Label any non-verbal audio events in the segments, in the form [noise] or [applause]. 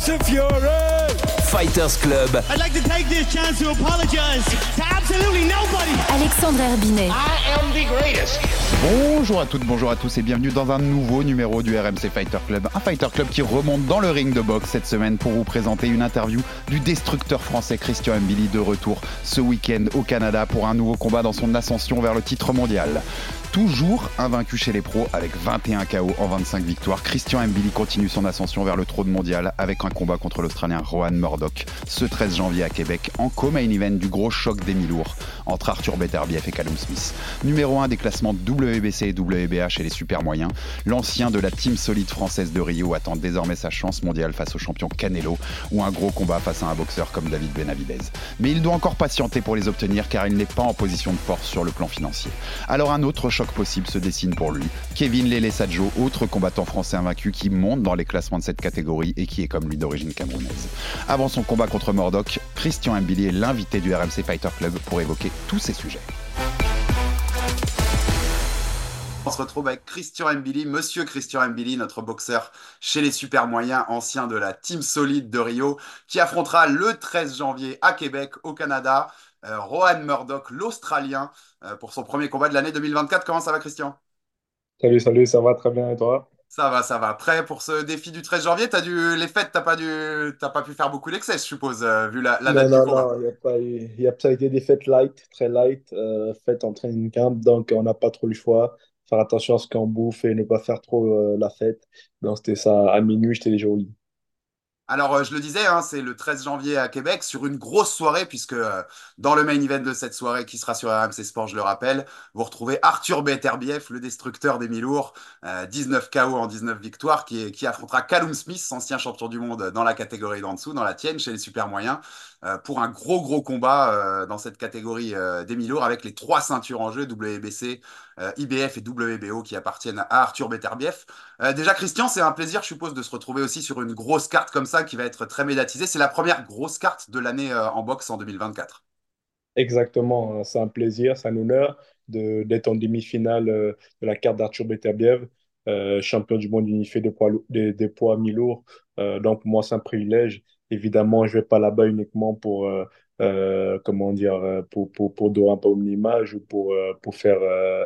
Fury. Fighters Club. I'd like to take this chance to apologize to absolutely nobody. Alexandre Herbinet. I am the greatest. Bonjour à toutes, bonjour à tous et bienvenue dans un nouveau numéro du RMC Fighter Club. Un Fighter Club qui remonte dans le ring de boxe cette semaine pour vous présenter une interview du destructeur français Christian Mbili de retour ce week-end au Canada pour un nouveau combat dans son ascension vers le titre mondial. Toujours invaincu chez les pros avec 21 KO en 25 victoires, Christian Mbili continue son ascension vers le trône mondial avec un combat contre l'Australien Rohan Murdoch ce 13 janvier à Québec en co-main event du gros choc des mi-lourds entre Arthur Beterbiev et Callum Smith. Numéro 1 des classements WBC et WBA chez les super moyens, l'ancien de la team solide française de Rio attend désormais sa chance mondiale face au champion Canelo ou un gros combat face à un boxeur comme David Benavidez. Mais il doit encore patienter pour les obtenir car il n'est pas en position de force sur le plan financier. Alors un autre choc possible se dessine pour lui. Kevin Lele Sadjo, autre combattant français invaincu qui monte dans les classements de cette catégorie et qui est comme lui d'origine camerounaise. Avant son combat contre Murdoch, Christian Mbili est l'invité du RMC Fighter Club pour évoquer tous ces sujets. On se retrouve avec Christian Mbili, monsieur Christian Mbili, notre boxeur chez les super moyens, ancien de la team solide de Rio, qui affrontera le 13 janvier à Québec, au Canada, Rohan Murdoch, l'Australien, euh, pour son premier combat de l'année 2024. Comment ça va, Christian? Salut, salut, ça va très bien et toi? Ça va, ça va. Prêt pour ce défi du 13 janvier? T'as dû, les fêtes, t'as pas dû, pas pu faire beaucoup d'excès, je suppose, euh, vu la, la Non, date du non, combat. non, il y a pas eu, y a, ça a été des fêtes light, très light, euh, fêtes en training camp, donc on n'a pas trop le choix. Faire attention à ce qu'on bouffe et ne pas faire trop euh, la fête. Donc c'était ça, à minuit, j'étais déjà au lit. Alors, euh, je le disais, hein, c'est le 13 janvier à Québec sur une grosse soirée, puisque euh, dans le main event de cette soirée, qui sera sur RMC Sport, je le rappelle, vous retrouvez Arthur Beterbiev, le destructeur des mi-lourds, euh, 19 KO en 19 victoires, qui, qui affrontera Callum Smith, ancien champion du monde dans la catégorie d'en dessous, dans la tienne, chez les super moyens, pour un gros, gros combat euh, dans cette catégorie euh, des mi-lourds, avec les trois ceintures en jeu, WBC, euh, IBF et WBO, qui appartiennent à Arthur Beterbiev. Euh, déjà, Christian, c'est un plaisir, je suppose, de se retrouver aussi sur une grosse carte comme ça qui va être très médiatisée. C'est la première grosse carte de l'année euh, en boxe en 2024. Exactement, hein, c'est un plaisir, c'est un honneur d'être en demi-finale euh, de la carte d'Arthur Beterbiev, euh, champion du monde unifié des poids, des, poids mi-lourds. Euh, donc pour moi, c'est un privilège. Évidemment, je vais pas là-bas uniquement pour, euh, euh, comment dire, euh, pour, pour, pour dorer un peu mon image ou pour, pour faire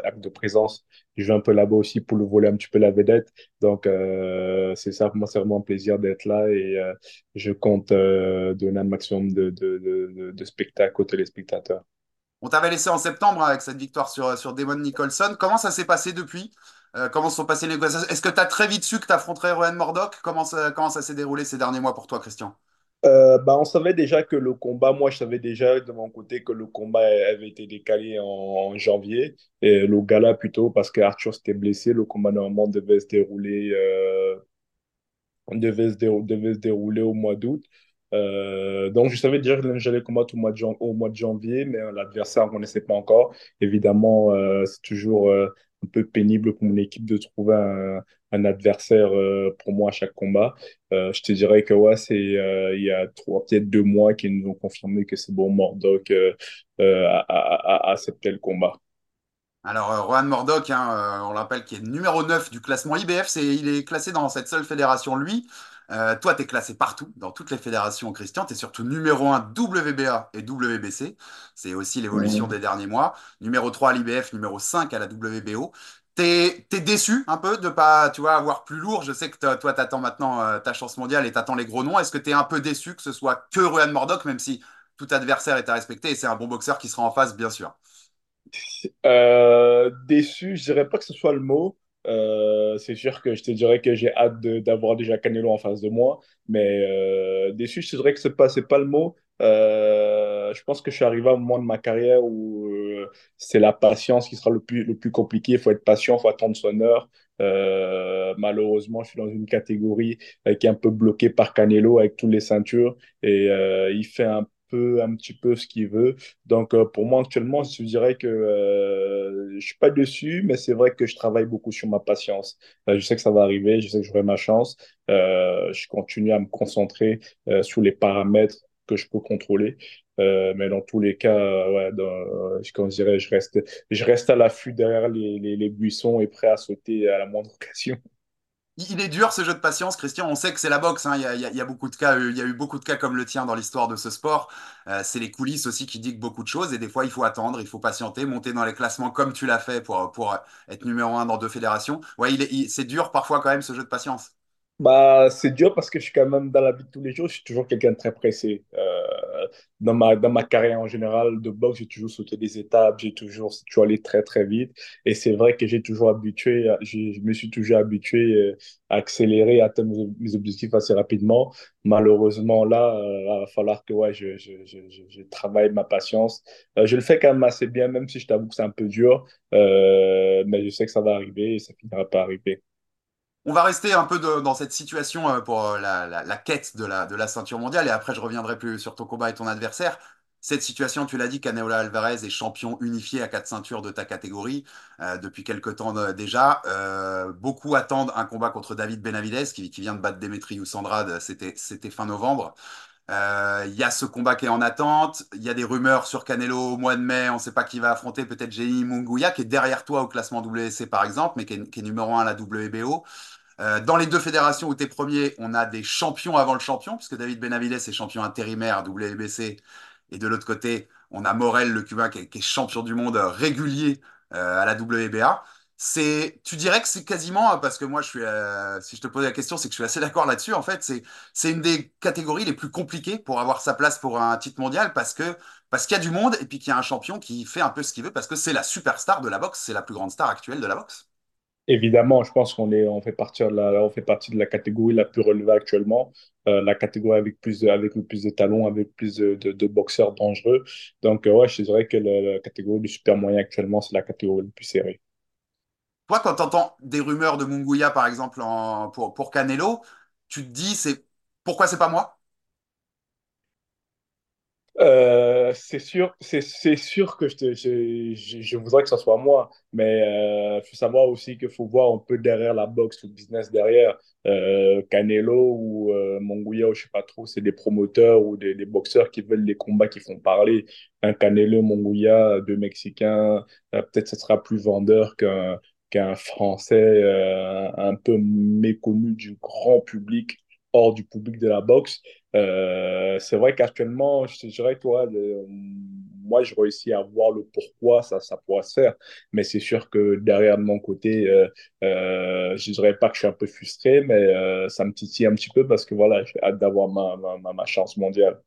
acte de présence. Je vais un peu là-bas aussi pour le voler un petit peu la vedette. Donc, c'est ça, pour moi, c'est vraiment un plaisir d'être là et je compte donner un maximum de, de, de, spectacles aux téléspectateurs. On t'avait laissé en septembre avec cette victoire sur, sur Damon Nicholson. Comment ça s'est passé depuis? Comment se sont passées les négociations? Est-ce que tu as très vite su que tu affronterais Rohan Murdoch? Comment ça, comment ça s'est déroulé ces derniers mois pour toi, Christian? Euh, bah, on savait déjà que le combat, moi je savais déjà de mon côté que le combat avait été décalé en, janvier, et le gala plutôt parce que Arthur s'était blessé. Le combat normalement devait se dérouler, euh, devait se dérouler au mois d'août. Euh, donc je savais déjà que j'allais combattre au mois de, au mois de janvier, mais l'adversaire on ne connaissait pas encore. Évidemment, c'est toujours un peu pénible pour mon équipe de trouver un, adversaire euh, pour moi à chaque combat. Euh, je te dirais que ouais, c'est euh, il y a trois, peut-être deux mois qu'ils nous ont confirmé que c'est bon, euh, a, accepté le combat. Alors, Rohan Murdoch, hein, on l'appelle, qui est numéro 9 du classement IBF, c'est, il est classé dans cette seule fédération, lui. Euh, toi, tu es classé partout, dans toutes les fédérations, Christian. Tu es surtout numéro 1 WBA et WBC. C'est aussi l'évolution des derniers mois. Numéro 3 à l'IBF, numéro 5 à la WBO. T'es, t'es déçu un peu de pas, tu vois, avoir plus lourd? Je sais que toi, t'attends maintenant euh, ta chance mondiale et t'attends les gros noms. Est-ce que t'es un peu déçu que ce soit que Rohan Murdoch, même si tout adversaire est à respecter et c'est un bon boxeur qui sera en face, bien sûr? Euh, déçu, je dirais pas que ce soit le mot. Euh, c'est sûr que je te dirais que j'ai hâte d'avoir déjà Canelo en face de moi, mais euh, déçu, je te dirais que c'est pas, c'est pas le mot. Euh, je pense que je suis arrivé à un moment de ma carrière où euh, c'est la patience qui sera le plus, le plus compliqué. Il faut être patient, il faut attendre son heure. Euh, malheureusement, je suis dans une catégorie euh, qui est un peu bloquée par Canelo avec toutes les ceintures et euh, il fait un peu, un petit peu ce qu'il veut. Donc, euh, pour moi, actuellement, je dirais que euh, je suis pas dessus, mais c'est vrai que je travaille beaucoup sur ma patience. Euh, je sais que ça va arriver, je sais que j'aurai ma chance. Je continue à me concentrer sur les paramètres que je peux contrôler. Mais dans tous les cas, euh, je, dirais, je reste, je reste à l'affût derrière les, les buissons et prêt à sauter à la moindre [laughs] occasion. Il est dur ce jeu de patience, Christian. On sait que c'est la boxe. hein. Il y a, beaucoup de cas, euh, il y a eu beaucoup de cas comme le tien dans l'histoire de ce sport. Euh, c'est les coulisses aussi qui dictent beaucoup de choses. Et des fois, il faut attendre, il faut patienter, monter dans les classements comme tu l'as fait pour, être numéro un dans deux fédérations. Ouais, c'est dur parfois quand même ce jeu de patience. Bah, c'est dur parce que je suis quand même dans la vie de tous les jours, je suis toujours quelqu'un de très pressé. Euh, dans ma, dans ma carrière en général de boxe, j'ai toujours sauté des étapes, j'ai toujours, toujours allé très très vite. Et c'est vrai que j'ai toujours habitué, je me suis toujours habitué euh, à accélérer, à atteindre mes, objectifs assez rapidement. Malheureusement, là, euh, il va falloir que ouais, je, je, je, je travaille ma patience. Euh, je le fais quand même assez bien, même si je t'avoue que c'est un peu dur. Euh, mais je sais que ça va arriver et ça finira par arriver. On va rester un peu dans cette situation euh, pour euh, la, la- quête de la, de la ceinture mondiale et après je reviendrai plus sur ton combat et ton adversaire. Cette situation, tu l'as dit, Canelo Alvarez est champion unifié à quatre ceintures de ta catégorie euh, depuis quelque temps déjà. Beaucoup attendent un combat contre David Benavidez qui, vient de battre Demetrius Andrade, c'était c'était fin novembre. Euh, Il y a ce combat qui est en attente. Il y a des rumeurs sur Canelo au mois de mai. On ne sait pas qui va affronter. Peut-être Jenny Munguia, qui est derrière toi au classement WC par exemple, mais qui est, numéro un à la WBO. Euh, dans les deux fédérations où tu es premier, on a des champions avant le champion, puisque David Benavides est champion intérimaire WBC. Et de l'autre côté, on a Morel, le Cubain, qui est, qui est champion du monde régulier euh, à la WBA. C'est, tu dirais que c'est quasiment, parce que moi, je suis, euh, si je te pose la question, c'est que je suis assez d'accord là-dessus. En fait, c'est, c'est une des catégories les plus compliquées pour avoir sa place pour un titre mondial, parce que, parce qu'il y a du monde et puis qu'il y a un champion qui fait un peu ce qu'il veut, parce que c'est la superstar de la boxe, c'est la plus grande star actuelle de la boxe. Évidemment, je pense qu'on est, on fait partie de la, on fait partie de la catégorie la plus relevée actuellement, euh, la catégorie avec plus de, avec le plus de talons, avec plus de, boxeurs dangereux. Donc, euh, ouais, je dirais que la catégorie du super moyen actuellement, c'est la catégorie la plus serrée. Toi, quand tu entends des rumeurs de Munguia, par exemple, pour, Canelo, tu te dis, c'est pourquoi c'est pas moi? Euh, c'est sûr, c'est, sûr que je, voudrais que ce soit moi, mais il faut savoir aussi qu'il faut voir un peu derrière la boxe, le business derrière. Euh, Canelo ou euh, Monguia, ou je sais pas trop, c'est des promoteurs ou des, boxeurs qui veulent des combats qui font parler. Un Canelo, Monguia, deux Mexicains, euh, peut-être ce sera plus vendeur qu'un qu'un Français euh, un peu méconnu du grand public, hors du public de la boxe. Euh, c'est vrai qu'actuellement, je dirais, toi, le- moi, je réussis à voir le pourquoi ça, ça pourrait se faire. Mais c'est sûr que derrière de mon côté, euh, je dirais pas que je suis un peu frustré, mais ça me titille un petit peu parce que voilà, j'ai hâte d'avoir ma, ma chance mondiale.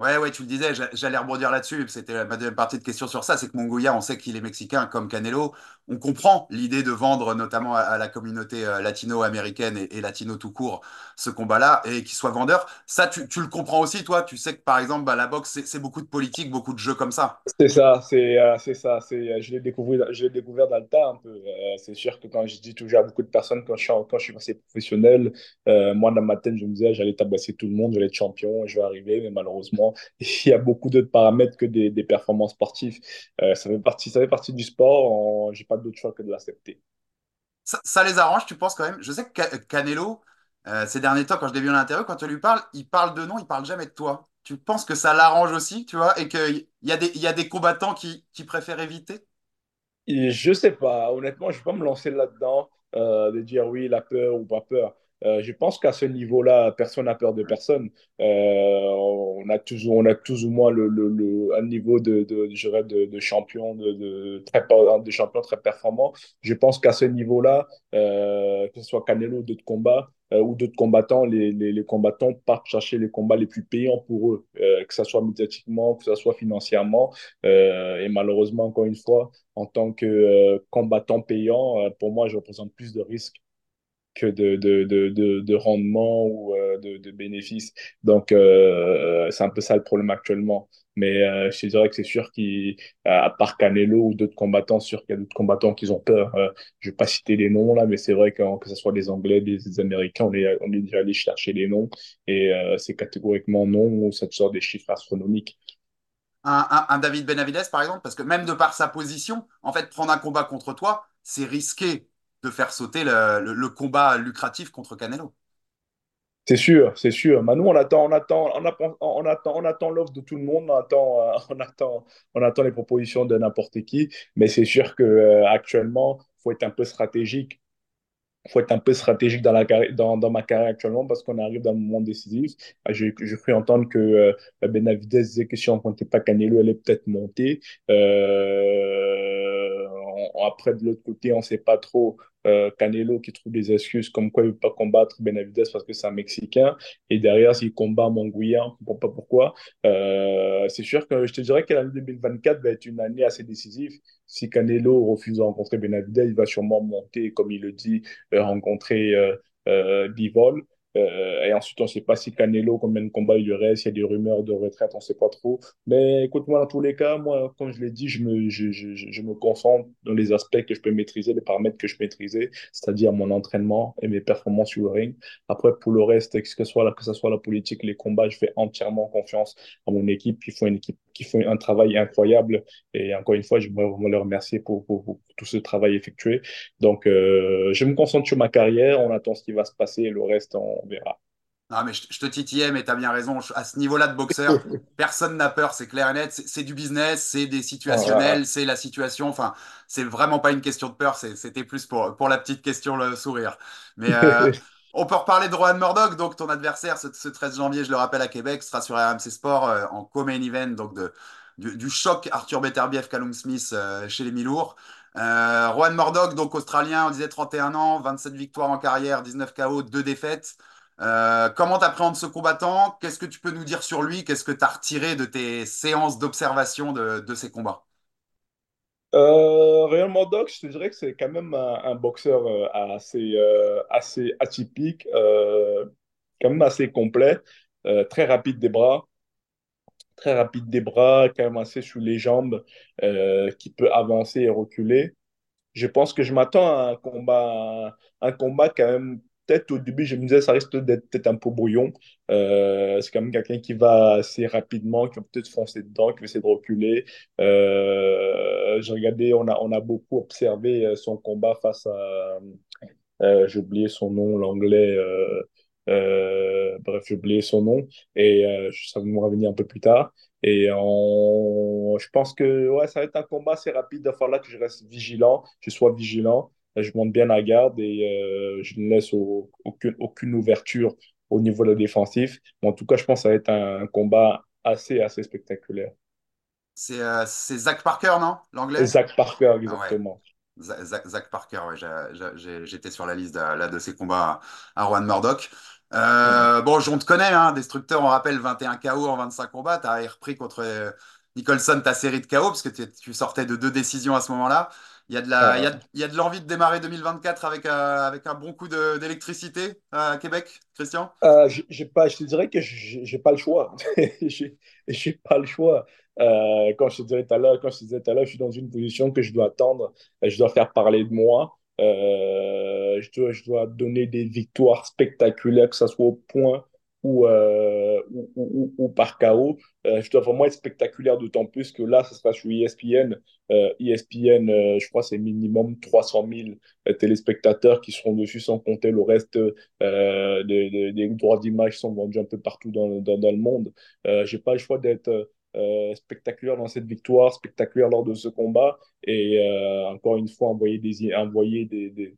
Ouais, ouais, tu le disais, j'a- j'allais rebondir là-dessus. C'était ma deuxième partie de question sur ça. C'est que Mongolia, on sait qu'il est mexicain comme Canelo. On comprend l'idée de vendre notamment à, la communauté euh, latino-américaine et, latino tout court ce combat-là et qu'il soit vendeur. Ça, tu, le comprends aussi, toi? Tu sais que par exemple, bah, la boxe, c'est beaucoup de politique, beaucoup de jeux comme ça. C'est ça, c'est euh, ça. Euh, je l'ai découvert, découvert dans le tas un peu. C'est sûr que quand je dis toujours à beaucoup de personnes, quand je suis, passé professionnel, moi, dans ma tête, je me disais, j'allais tabasser tout le monde, j'allais être champion, je vais arriver, mais malheureusement, [laughs] il y a beaucoup d'autres paramètres que des, des performances sportives. Euh, ça fait partie, ça fait partie du sport, j'ai pas d'autre choix que de l'accepter. ça. ça les arrange, tu penses quand même? Je sais que Ca- Canelo, euh, ces derniers temps, quand je l'ai vu en interview, quand tu lui parles, il parle de nom, il parle jamais de toi. Tu penses que ça l'arrange aussi, tu vois, et qu'il y a des, y a des combattants qui, qui préfèrent éviter? Et je sais pas, honnêtement, je vais pas me lancer là-dedans, euh, de dire oui, la peur ou pas peur. Euh, je pense qu'à ce niveau-là, personne n'a peur de personne. Euh, on a toujours, on a tous ou moins le, le, le- un niveau de, de, je dirais de, de champion, de, très, de champion très performant. Je pense qu'à ce niveau-là, euh, que ce soit Canelo ou d'autres combats, ou d'autres combattants, les, les, combattants partent chercher les combats les plus payants pour eux, que ce soit médiatiquement, que ce soit financièrement. Et malheureusement, encore une fois, en tant que combattant payant, pour moi, je représente plus de risques. Que de, de, de, de, rendement ou euh, de, bénéfices. Donc, euh, c'est un peu ça le problème actuellement. Mais euh, je dirais que c'est sûr qu'à part Canelo ou d'autres combattants, sûr qu'il y a d'autres combattants qui ont peur. je ne vais pas citer les noms là, mais c'est vrai que que ce soit des Anglais, des, Américains, on est, on est déjà allé chercher les noms et c'est catégoriquement non ou ça te sort des chiffres astronomiques. Un, un, David Benavides, par exemple, parce que même de par sa position, en fait, prendre un combat contre toi, c'est risqué de faire sauter le, combat lucratif contre Canelo. C'est sûr, c'est sûr. Mais nous, on attend, on attend, on on attend, l'offre de tout le monde, on attend, euh, on attend, on attend les propositions de n'importe qui. Mais c'est sûr que euh, actuellement, faut être un peu stratégique. faut être un peu stratégique dans, ma carrière actuellement parce qu'on arrive dans le moment décisif. Ah, j'ai cru entendre que euh, Benavidez disait que si on ne comptait pas Canelo, elle allait peut-être monter. Euh, après, de l'autre côté, on ne sait pas trop euh, Canelo qui trouve des excuses comme quoi il ne veut pas combattre Benavides parce que c'est un Mexicain. Et derrière, s'il combat Mongouya, on ne comprend pas pourquoi. Euh, c'est sûr que je te dirais que l'année 2024 va être une année assez décisive. Si Canelo refuse de rencontrer Benavides, il va sûrement monter, comme il le dit, euh, rencontrer Bivol. Euh, et ensuite, on ne sait pas si Canelo, combien de combats il y reste, il y a des rumeurs de retraite, on ne sait pas trop. Mais écoute-moi, dans tous les cas, moi, comme je l'ai dit, je me, je, je, me concentre dans les aspects que je peux maîtriser, les paramètres que je maîtrisais, c'est-à-dire mon entraînement et mes performances sur le ring. Après, pour le reste, que ce soit, que ce soit la politique, les combats, je fais entièrement confiance à mon équipe. Il faut une équipe qui un travail incroyable. Et encore une fois, je voudrais vraiment leur remercier pour, pour, pour, tout ce travail effectué. Donc, euh, je me concentre sur ma carrière, on attend ce qui va se passer et le reste, on verra. Non, mais je, te titillais, mais tu as bien raison. À ce niveau-là de boxeur, [laughs] personne n'a peur, c'est clair et net. C'est du business, c'est des situationnels, c'est la situation. Enfin, c'est vraiment pas une question de peur, c'était plus pour, pour la petite question, le sourire. Mais euh, [laughs] on peut reparler de Rohan Murdoch, donc ton adversaire ce, 13 janvier, je le rappelle, à Québec, sera sur RMC Sport euh, en co-main event donc de, du, choc Arthur Beterbiev, Callum Smith euh, chez les Milours. Euh, Rohan Murdoch, donc australien, on disait 31 ans, 27 victoires en carrière, 19 KO, 2 défaites. Euh, comment tu appréhendes ce combattant? Qu'est-ce que tu peux nous dire sur lui? Qu'est-ce que tu as retiré de tes séances d'observation de, ces combats? Euh, Rohan Murdoch, je te dirais que c'est quand même un, boxeur euh, assez, euh, assez atypique, quand même assez complet, très rapide des bras, très rapide des bras, quand même assez sous les jambes, qui peut avancer et reculer. Je pense que je m'attends à un combat, un combat quand même au début, je me disais, ça risque d'être peut-être un peu brouillon. Euh, c'est quand même quelqu'un qui va assez rapidement, qui va peut-être foncer dedans, qui va essayer de reculer. Euh, j'ai regardé, on a, beaucoup observé euh, son combat face à. j'ai oublié son nom, l'anglais. bref, j'ai oublié son nom et ça va me revenir un peu plus tard. Et je pense que ouais, ça va être un combat assez rapide. Il va falloir que je reste vigilant, je sois vigilant je monte bien la garde et euh, je ne laisse aucune, aucune ouverture au niveau de la défensif. Mais en tout cas, je pense que ça va être un, combat assez, assez spectaculaire. C'est euh, Zach Parker, non? L'anglais? Zach Parker, exactement. Zach, Parker, j'étais sur la liste de, là, de ces combats à, Juan Murdoch. Euh, bon, on te connaît, hein, Destructeur, on rappelle 21 KO en 25 combats. Tu as repris contre Nicholson ta série de KO parce que tu sortais de deux décisions à ce moment-là. Il y a de la, il y a, il y a de l'envie de démarrer 2024 avec, euh, avec un bon coup d'électricité à Québec, Christian? Euh, j'ai pas, Je te dirais que j'ai pas le choix. [laughs] j'ai pas le choix. Euh, quand je te disais tout à l'heure, quand je te disais tout à l'heure, je suis dans une position que je dois attendre, je dois faire parler de moi. Je, dois, je dois donner des victoires spectaculaires, que ce soit au point ou, euh, ou, ou, ou, par KO. Euh, je dois vraiment être spectaculaire, d'autant plus que là, ça sera sur ESPN. Euh, ESPN, euh, je crois, c'est minimum 300 000 euh, téléspectateurs qui seront dessus, sans compter le reste euh, des, des, droits d'image sont vendus un peu partout dans, dans, dans le monde. Euh, j'ai pas le choix d'être spectaculaire dans cette victoire, spectaculaire lors de ce combat, et encore une fois, envoyer des, envoyer des, des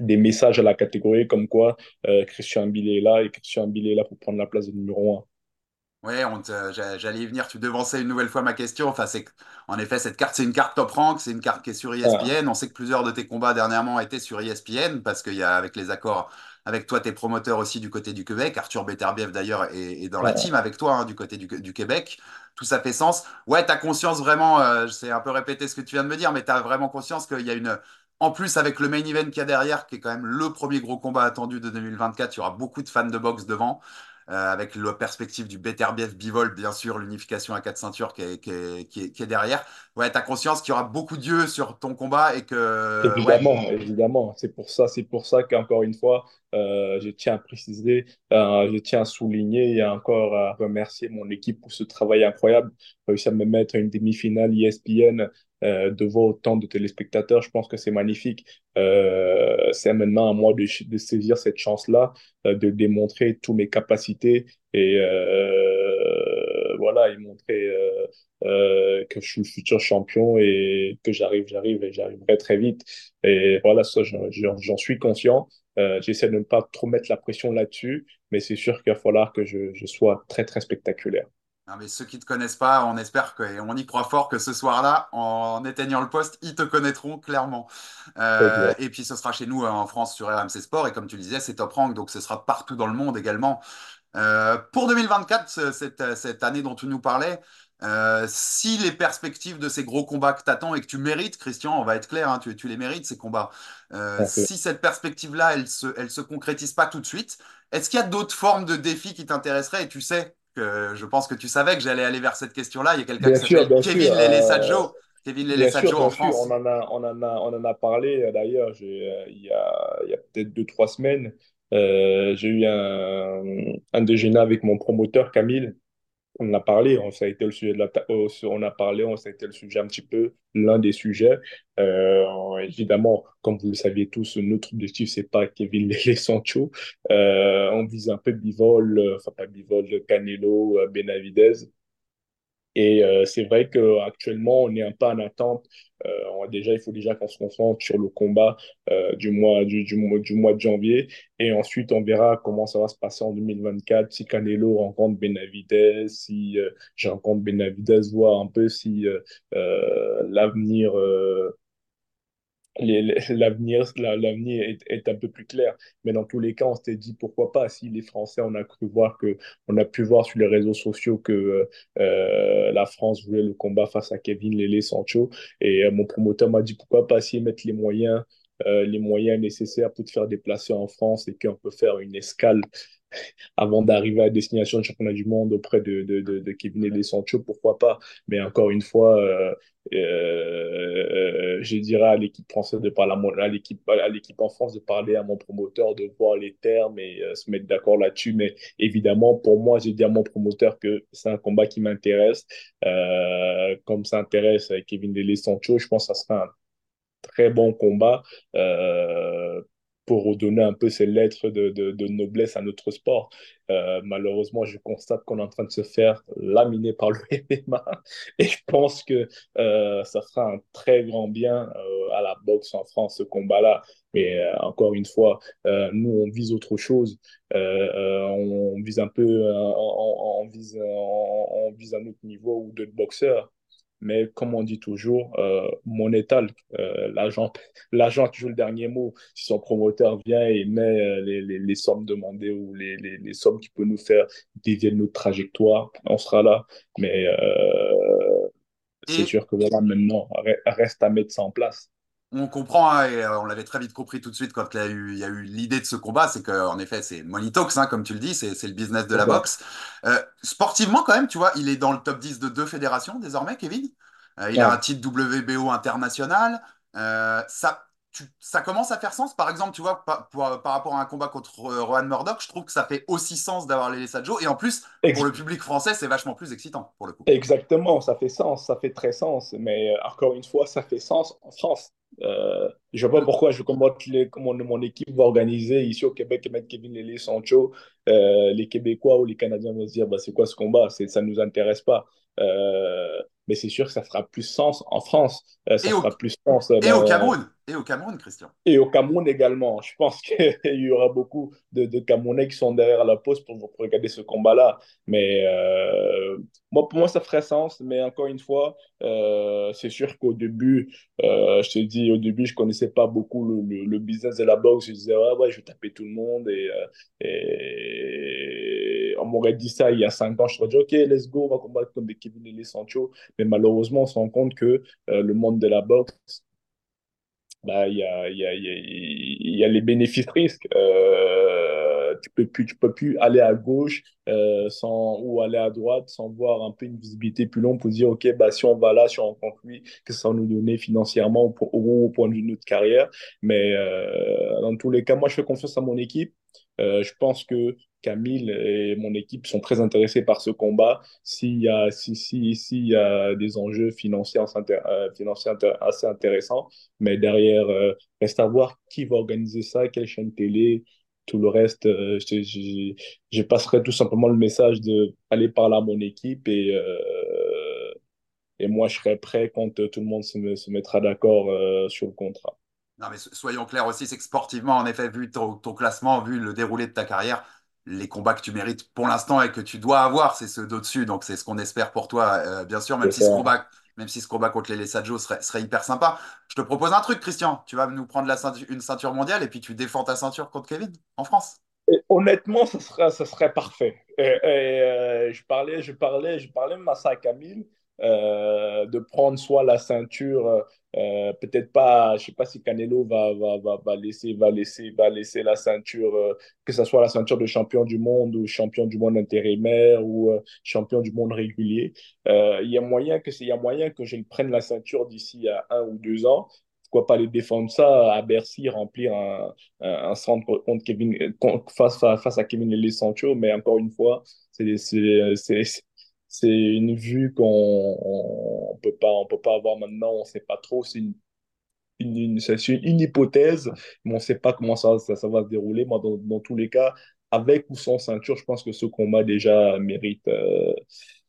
des messages à la catégorie comme quoi euh, Christian Billet est là et Christian Billet est là pour prendre la place de numéro 1. Oui, j'allais y venir. Tu devançais une nouvelle fois ma question. Enfin, c'est en effet cette carte, c'est une carte top rank, c'est une carte qui est sur ESPN. On sait que plusieurs de tes combats dernièrement étaient sur ESPN parce qu'il y a avec les accords avec toi, tes promoteurs aussi du côté du Québec. Arthur Beterbiev d'ailleurs est, dans la team avec toi hein, du côté du, du, Québec. Tout ça fait sens. Ouais, tu as conscience vraiment, euh, c'est un peu répéter ce que tu viens de me dire, mais tu as vraiment conscience qu'il y a une En plus, avec le main event qu'il y a derrière, qui est quand même le premier gros combat attendu de 2024, il y aura beaucoup de fans de boxe devant. Euh, avec la perspective du BTRBF Bivol, bien sûr, l'unification à quatre ceintures qui est, derrière. Ouais, tu as conscience qu'il y aura beaucoup d'yeux sur ton combat et que. Évidemment, évidemment. C'est pour ça, c'est pour ça qu'encore une fois, euh, je tiens à préciser, euh, je tiens à souligner et encore à remercier mon équipe pour ce travail incroyable. Réussi à me mettre une demi-finale ESPN euh, devant autant de téléspectateurs, je pense que c'est magnifique. Euh, c'est maintenant à moi de, de saisir cette chance-là, euh, de démontrer toutes mes capacités et euh, voilà, et montrer euh, euh, que je suis le futur champion et que j'arrive, j'arrive et j'arriverai très vite. Et voilà, ça, j'en suis conscient. J'essaie de ne pas trop mettre la pression là-dessus, mais c'est sûr qu'il va falloir que je, je sois très, très spectaculaire. Non, mais ceux qui ne te connaissent pas, on espère que, et on y croit fort que ce soir-là, en éteignant le poste, ils te connaîtront clairement. Euh, et puis ce sera chez nous en France sur RMC Sport. Et comme tu le disais, c'est top rank, donc ce sera partout dans le monde également. Euh, pour 2024, cette, cette, année dont tu nous parlais, euh, si les perspectives de ces gros combats que tu attends et que tu mérites, Christian, on va être clair, hein, tu, tu, les mérites, ces combats. Euh, si cette perspective-là, elle ne se, elle se concrétise pas tout de suite, est-ce qu'il y a d'autres formes de défis qui t'intéresseraient? Et tu sais je pense que tu savais que j'allais aller vers cette question-là. Il y a quelqu'un qui s'appelle Kevin Lele Sadjo. Kevin Lele Sadjo en France. On en a, on en a, on en a parlé d'ailleurs euh, il y a, il y a peut-être deux, trois semaines. Euh, j'ai eu un, un déjeuner avec mon promoteur Camille on a parlé, on, ça a été le sujet de la, on a parlé, on, a été le sujet un petit peu, l'un des sujets. Euh, évidemment, comme vous le saviez tous, notre objectif, c'est pas Kevin Lele. Euh, on vise un peu Bivol, euh, enfin pas Bivol, Canelo, euh, Benavidez. Et euh, c'est vrai qu'actuellement, on est un peu en attente. Euh, déjà, il faut déjà qu'on se concentre sur le combat euh, du, mois, du, du, mois, de janvier. Et ensuite, on verra comment ça va se passer en 2024. Si Canelo rencontre Benavidez, si euh, je rencontre Benavidez, voir un peu si euh, l'avenir [laughs] l'avenir est, est, un peu plus clair. Mais dans tous les cas on s'était dit pourquoi pas si les Français on a cru voir que on a pu voir sur les réseaux sociaux que euh, la France voulait le combat face à Kevin Lele Sancho. Et euh, mon promoteur m'a dit pourquoi pas s'y mettre les moyens euh, les moyens nécessaires pour te faire déplacer en France et qu'on peut faire une escale avant d'arriver à destination de championnat du monde auprès de, de, de, de Kevin et Sancho, pourquoi pas. Mais encore une fois, euh, euh, je dirais à l'équipe française de parler à, l'équipe à l'équipe en France de parler à mon promoteur, de voir les termes et euh, se mettre d'accord là-dessus. Mais évidemment, pour moi, j'ai dit à mon promoteur que c'est un combat qui m'intéresse. Comme ça intéresse Kevin Dele Sancho, je pense que ça sera un très bon combat. Euh, pour redonner un peu ces lettres de, noblesse à notre sport. Euh, malheureusement, je constate qu'on est en train de se faire laminer par [laughs] le MMA et je pense que euh, ça fera un très grand bien à la boxe en France, ce combat-là. Mais encore une fois, nous, on vise autre chose. On, vise un peu, on, vise, on vise un autre niveau ou d'autres boxeurs mais comme on dit toujours, euh, monétal, euh, l'agent, [laughs] l'agent a toujours le dernier mot. Si son promoteur vient et met euh, les, les, les, sommes demandées ou les, sommes qui peuvent nous faire dévier notre trajectoire, on sera là. Mais euh, c'est sûr que voilà, maintenant, reste à mettre ça en place on comprend, hein, et on l'avait très vite compris tout de suite quand il y a eu, l'idée de ce combat, c'est qu'en effet, c'est Money Talks, hein, comme tu le dis, c'est, le business de la boxe. Euh, sportivement, quand même, tu vois, il est dans le top 10 de deux fédérations désormais, Kevin. Euh, il ouais. a un titre WBO international. Euh, ça, tu, ça commence à faire sens. Par exemple, tu vois, par, par, par, rapport à un combat contre Rohan Murdoch, je trouve que ça fait aussi sens d'avoir les Sadjo. Et en plus, pour le public français, c'est vachement plus excitant pour le coup. Exactement, ça fait sens, ça fait très sens. Mais encore une fois, ça fait sens en France. Euh, je ne vois pas pourquoi je comment mon équipe va organiser ici au Québec et mettre Kevin Lely Sancho. Euh, les Québécois ou les Canadiens vont se dire bah, c'est quoi ce combat? Ça ne nous intéresse pas. Euh, mais c'est sûr que ça fera plus sens en France. Euh, ça et fera au, plus sens. Et dans... au Cameroun. Et au Cameroun, Christian. Et au Cameroun également. Je pense [laughs] qu'il y aura beaucoup de, de, Camerounais qui sont derrière la pause pour, pour regarder ce combat-là. Mais euh, moi, pour moi, ça ferait sens. Mais encore une fois, euh, c'est sûr qu'au début, euh, je te dis, au début, je connaissais pas beaucoup le, le, le, business de la boxe. Je disais, ouais, ouais, je vais taper tout le monde. Et, euh, et on m'aurait dit ça il y a cinq ans. Je serais dit, OK, let's go, on va combattre comme des Kevin et les Sancho. Mais malheureusement, on se rend compte que euh, le monde de la boxe bah, il y a, il y a, y a les bénéfices-risques. Euh, tu peux plus, tu peux plus aller à gauche euh, sans, ou aller à droite sans voir un peu une visibilité plus longue pour dire, OK, bah, si on va là, si on rencontre lui, que ça va nous donner financièrement ou, pour, au point de vue de notre carrière. Mais dans tous les cas, moi, je fais confiance à mon équipe. Je pense que Camille et mon équipe sont très intéressés par ce combat. S'il y a, si, si, si, y a des enjeux financiers, euh, assez intéressants, mais derrière, euh, reste à voir qui va organiser ça, quelle chaîne télé, tout le reste. Euh, je, passerai tout simplement le message de aller parler à mon équipe et, euh, et moi, je serai prêt quand tout le monde se, mettra d'accord sur le contrat. Non, mais soyons clairs aussi, c'est que sportivement, en effet, vu ton classement, vu le déroulé de ta carrière, les combats que tu mérites pour l'instant et que tu dois avoir, c'est ceux d'au-dessus. Donc, c'est ce qu'on espère pour toi, euh, bien sûr, même si, ce combat, même si ce combat contre les Lessadjo serait, serait hyper sympa. Je te propose un truc, Christian. Tu vas nous prendre la ceinture, une ceinture mondiale et puis tu défends ta ceinture contre Kevin en France. honnêtement, ce serait, ça serait parfait. Et, euh, je parlais, je parlais, je parlais ça à Camille. Euh, de prendre soit la ceinture, euh, peut-être pas, je sais pas si Canelo va, va, va, va, laisser, va, laisser, va laisser la ceinture, euh, que ce soit la ceinture de champion du monde ou champion du monde intérimaire ou champion du monde régulier. Il y, a moyen que, y a moyen que je prenne la ceinture d'ici à un ou deux ans pourquoi pas aller défendre ça à Bercy, remplir un, un, centre contre Kevin, face, à, face à Kevin Sancho, mais encore une fois, c'est c'est une vue qu'on on, peut pas on peut pas avoir maintenant on sait pas trop. C'est une une, une, hypothèse mais on sait pas comment ça, ça, va se dérouler. Moi dans, dans, tous les cas avec ou sans ceinture je pense que ce combat déjà mérite euh,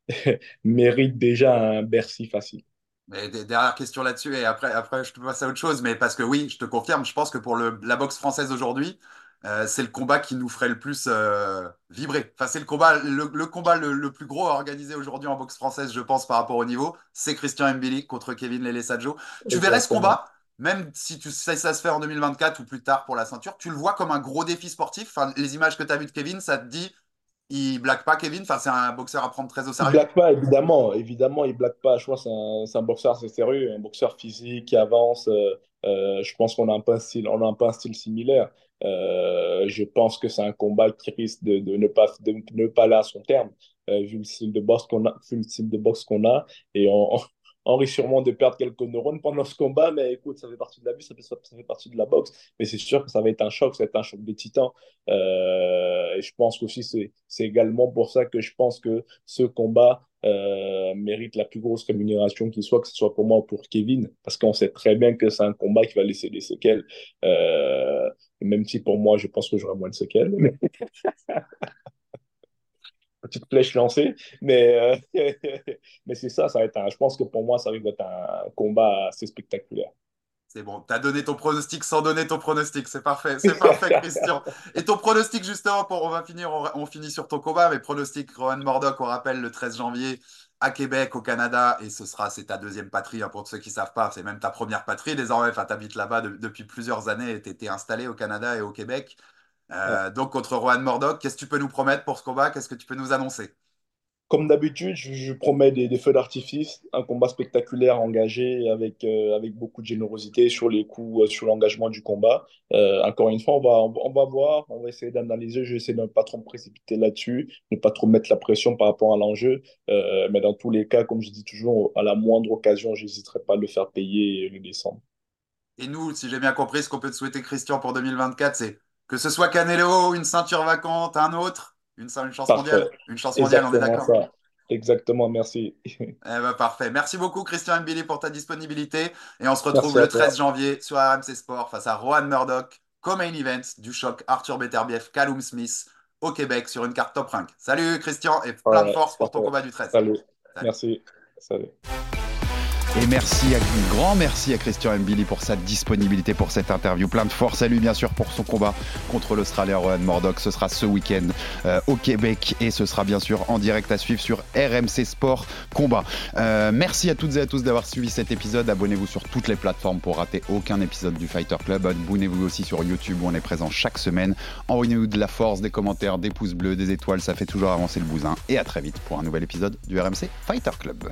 [laughs] déjà un Bercy facile. Mais dernière question là-dessus, et après, après, je te passe à autre chose, mais parce que oui, je te confirme, je pense que pour le, la boxe française aujourd'hui, euh, c'est le combat qui nous ferait le plus euh, vibrer. Enfin, c'est le combat, le, combat le, plus gros organisé aujourd'hui en boxe française, je pense, par rapport au niveau. C'est Christian Mbili contre Kevin Lele Sadjo. Tu verrais ce combat, même si tu sais ça se fait en 2024 ou plus tard pour la ceinture, tu le vois comme un gros défi sportif? Enfin, les images que tu as vues de Kevin, ça te dit, il blague pas Kevin? Enfin, c'est un boxeur à prendre très au sérieux. Il blague pas, évidemment. Évidemment, il blague pas. Je crois que c'est un, un, boxeur assez sérieux, un boxeur physique qui avance. Euh, euh, je pense qu'on a un peu un style, on a un peu un style similaire. Euh, je pense que c'est un combat qui risque de, ne pas de ne pas à son terme euh, vu le style de boxe qu'on a, vu a et on, on, [laughs] risque sûrement de perdre quelques neurones pendant ce combat. Mais écoute, ça fait partie de la vie, ça fait, partie de la boxe. Mais c'est sûr que ça va être un choc, ça va être un choc des titans. Euh, et je pense aussi c'est c'est également pour ça que je pense que ce combat mérite la plus grosse rémunération qui soit, que ce soit pour moi ou pour Kevin, parce qu'on sait très bien que c'est un combat qui va laisser des séquelles. Même si pour moi, je pense que j'aurai moins de séquelles. Mais... [laughs] Petite flèche lancée, mais, euh, [laughs] mais c'est ça, ça va être un, je pense que pour moi, ça va être un combat assez spectaculaire. C'est bon, tu as donné ton pronostic sans donner ton pronostic, c'est parfait, c'est parfait [laughs] Christian. Et ton pronostic justement, pour, on va finir, on, finit sur ton combat, mais pronostic Rohan Mordoc, on rappelle le 13 janvier à Québec, au Canada, et ce sera, c'est ta deuxième patrie, hein, pour ceux qui ne savent pas, c'est même ta première patrie désormais, enfin tu habites là-bas depuis plusieurs années et tu étais installé au Canada et au Québec. Euh, donc contre Rohan Mordoc, qu'est-ce que tu peux nous promettre pour ce combat? Qu'est-ce que tu peux nous annoncer? Comme d'habitude, je, promets des, feux d'artifice, un combat spectaculaire engagé avec, euh, avec beaucoup de générosité sur les coups, euh, sur l'engagement du combat. Euh, encore une fois, on va, on, va voir, on va essayer d'analyser. Je vais essayer de ne pas trop me précipiter là-dessus, ne pas trop mettre la pression par rapport à l'enjeu. mais dans tous les cas, comme je dis toujours, à la moindre occasion, je n'hésiterai pas à le faire payer et le descendre. Et nous, si j'ai bien compris, ce qu'on peut te souhaiter, Christian, pour 2024, c'est que ce soit Canelo, une ceinture vacante, un autre une, une chance mondiale. Une chance mondiale, on est d'accord. Exactement, merci. Eh ben, parfait. Merci beaucoup, Christian Mbili, pour ta disponibilité. Et on se retrouve le 13 janvier sur RMC Sport face à Rohan Murdoch, comme main event du choc Arthur Beterbiev, Callum Smith au Québec sur une carte top rank. Salut, Christian, et plein de force pour ton combat du 13. Salut. Merci. Salut. Et merci, un grand merci à Christian Mbili pour sa disponibilité pour cette interview. Plein de force à lui, bien sûr, pour son combat contre l'Australien Rohan Mordock. Ce sera ce week-end euh, au Québec et ce sera bien sûr en direct à suivre sur RMC Sport Combat. Euh, merci à toutes et à tous d'avoir suivi cet épisode. Abonnez-vous sur toutes les plateformes pour rater aucun épisode du Fighter Club. Abonnez-vous aussi sur YouTube où on est présent chaque semaine. Envoyez-nous de la force, des commentaires, des pouces bleus, des étoiles. Ça fait toujours avancer le bousin. Et à très vite pour un nouvel épisode du RMC Fighter Club.